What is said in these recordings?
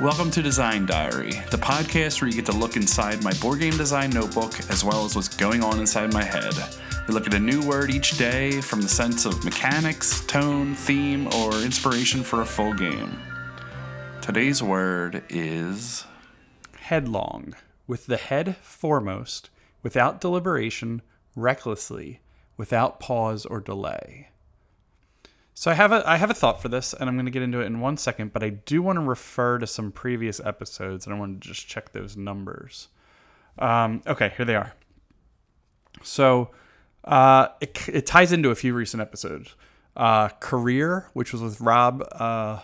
Welcome to Design Diary, the podcast where you get to look inside my board game design notebook as well as what's going on inside my head. We look at a new word each day from the sense of mechanics, tone, theme, or inspiration for a full game. Today's word is headlong, with the head foremost, without deliberation, recklessly, without pause or delay. So I have a I have a thought for this, and I'm going to get into it in one second. But I do want to refer to some previous episodes, and I want to just check those numbers. Um, okay, here they are. So uh, it it ties into a few recent episodes. Uh, Career, which was with Rob uh,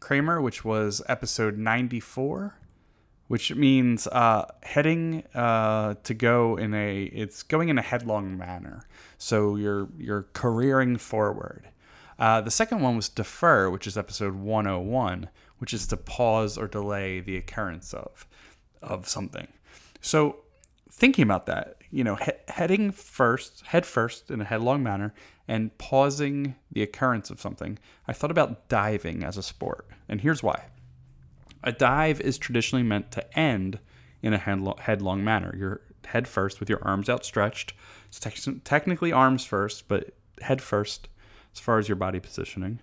Kramer, which was episode 94 which means uh, heading uh, to go in a it's going in a headlong manner. So you're you're careering forward. Uh, the second one was defer, which is episode 101, which is to pause or delay the occurrence of of something. So thinking about that, you know, he- heading first, head first in a headlong manner, and pausing the occurrence of something, I thought about diving as a sport, and here's why. A dive is traditionally meant to end in a headlong manner. You're head first with your arms outstretched. It's te- technically arms first, but head first as far as your body positioning.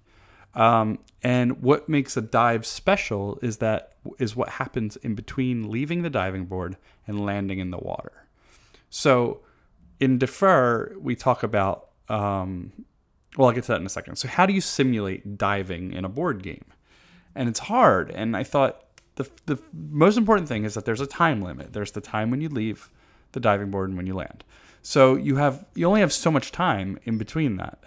Um, and what makes a dive special is that is what happens in between leaving the diving board and landing in the water. So in defer, we talk about um, well, I'll get to that in a second. So how do you simulate diving in a board game? and it's hard. And I thought the the most important thing is that there's a time limit. There's the time when you leave the diving board and when you land. So you have you only have so much time in between that.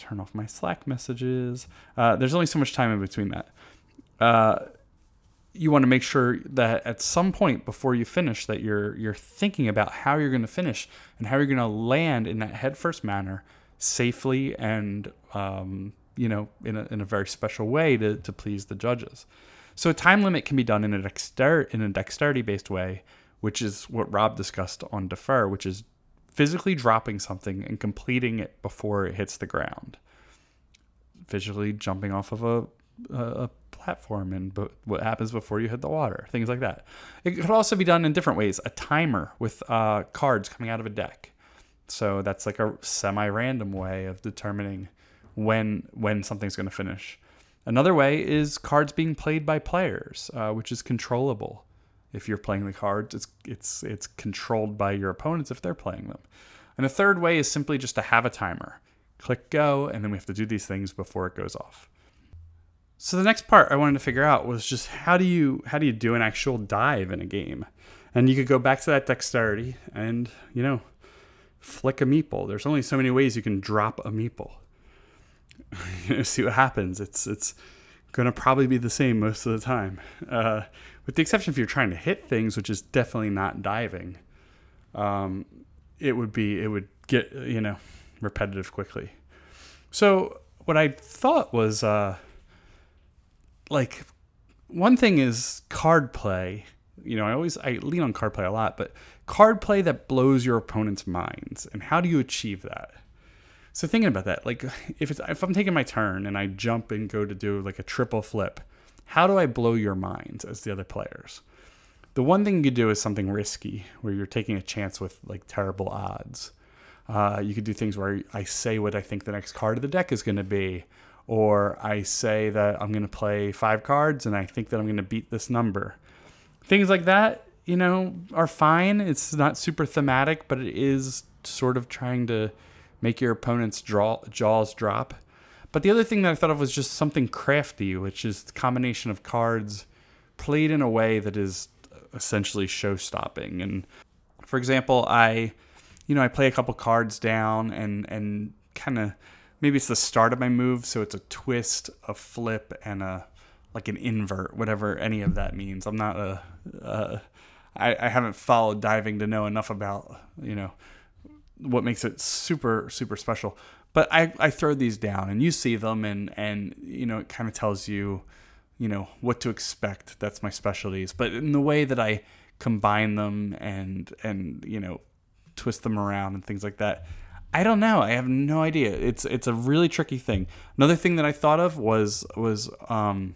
Turn off my Slack messages. Uh, there's only so much time in between that. Uh, you want to make sure that at some point before you finish that you're you're thinking about how you're going to finish and how you're going to land in that headfirst manner safely and um, you know, in a, in a very special way to, to please the judges. So a time limit can be done in a, dexter- in a dexterity based way, which is what Rob discussed on defer, which is physically dropping something and completing it before it hits the ground. Physically jumping off of a, a, platform and what happens before you hit the water, things like that. It could also be done in different ways. A timer with uh, cards coming out of a deck. So that's like a semi random way of determining when when something's going to finish. Another way is cards being played by players, uh, which is controllable. If you're playing the cards, it's it's it's controlled by your opponents if they're playing them. And a third way is simply just to have a timer. Click go, and then we have to do these things before it goes off. So the next part I wanted to figure out was just how do you how do you do an actual dive in a game? And you could go back to that dexterity and, you know, flick a meeple. There's only so many ways you can drop a meeple. see what happens. It's it's gonna probably be the same most of the time, uh, with the exception if you're trying to hit things, which is definitely not diving. Um, it would be it would get you know repetitive quickly. So what I thought was uh, like one thing is card play. You know, I always I lean on card play a lot, but card play that blows your opponent's minds. And how do you achieve that? So thinking about that, like if it's if I'm taking my turn and I jump and go to do like a triple flip, how do I blow your minds as the other players? The one thing you could do is something risky, where you're taking a chance with like terrible odds. Uh, you could do things where I say what I think the next card of the deck is going to be, or I say that I'm going to play five cards and I think that I'm going to beat this number. Things like that, you know, are fine. It's not super thematic, but it is sort of trying to make your opponent's draw, jaws drop. But the other thing that I thought of was just something crafty, which is the combination of cards played in a way that is essentially show stopping. And for example, I, you know, I play a couple cards down and, and kind of maybe it's the start of my move. So it's a twist, a flip, and a like an invert, whatever any of that means. I'm not a, a I, I haven't followed diving to know enough about, you know, what makes it super super special. But I, I throw these down and you see them and and you know it kind of tells you you know what to expect. That's my specialties. But in the way that I combine them and and you know twist them around and things like that. I don't know. I have no idea. It's it's a really tricky thing. Another thing that I thought of was was um,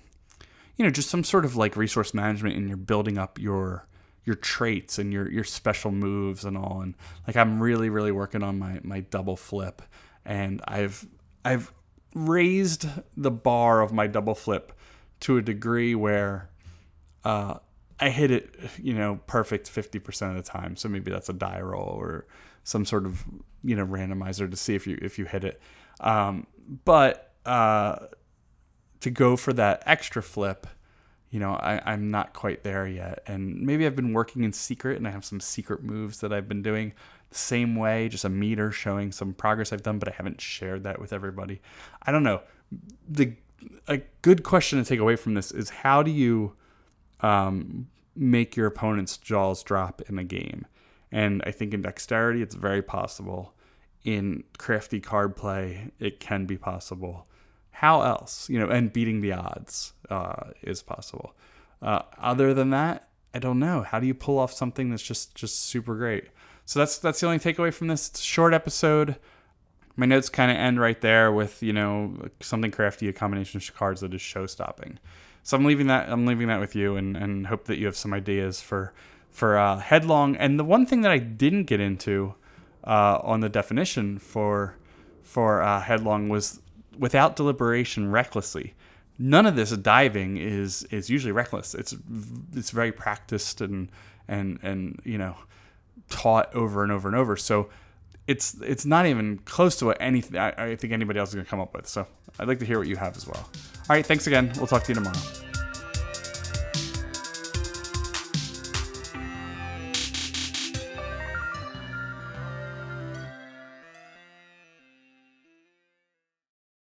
you know, just some sort of like resource management and you're building up your your traits and your your special moves and all and like I'm really really working on my my double flip and I've I've raised the bar of my double flip to a degree where uh, I hit it, you know, perfect 50% of the time. So maybe that's a die roll or some sort of, you know, randomizer to see if you if you hit it. Um, but uh, to go for that extra flip, you know, I, I'm not quite there yet. And maybe I've been working in secret and I have some secret moves that I've been doing the same way, just a meter showing some progress I've done, but I haven't shared that with everybody. I don't know. The a good question to take away from this is how do you um, make your opponent's jaws drop in a game? And I think in dexterity, it's very possible. In crafty card play, it can be possible. How else? You know, and beating the odds uh, is possible. Uh, other than that, I don't know. How do you pull off something that's just just super great? So that's that's the only takeaway from this short episode my notes kind of end right there with you know something crafty, a combination of cards that is show stopping. So I'm leaving that I'm leaving that with you, and and hope that you have some ideas for for uh, headlong. And the one thing that I didn't get into uh, on the definition for for uh, headlong was without deliberation, recklessly. None of this diving is is usually reckless. It's it's very practiced and and and you know taught over and over and over. So it's it's not even close to what anything I, I think anybody else is going to come up with. So I'd like to hear what you have as well. All right, thanks again. We'll talk to you tomorrow.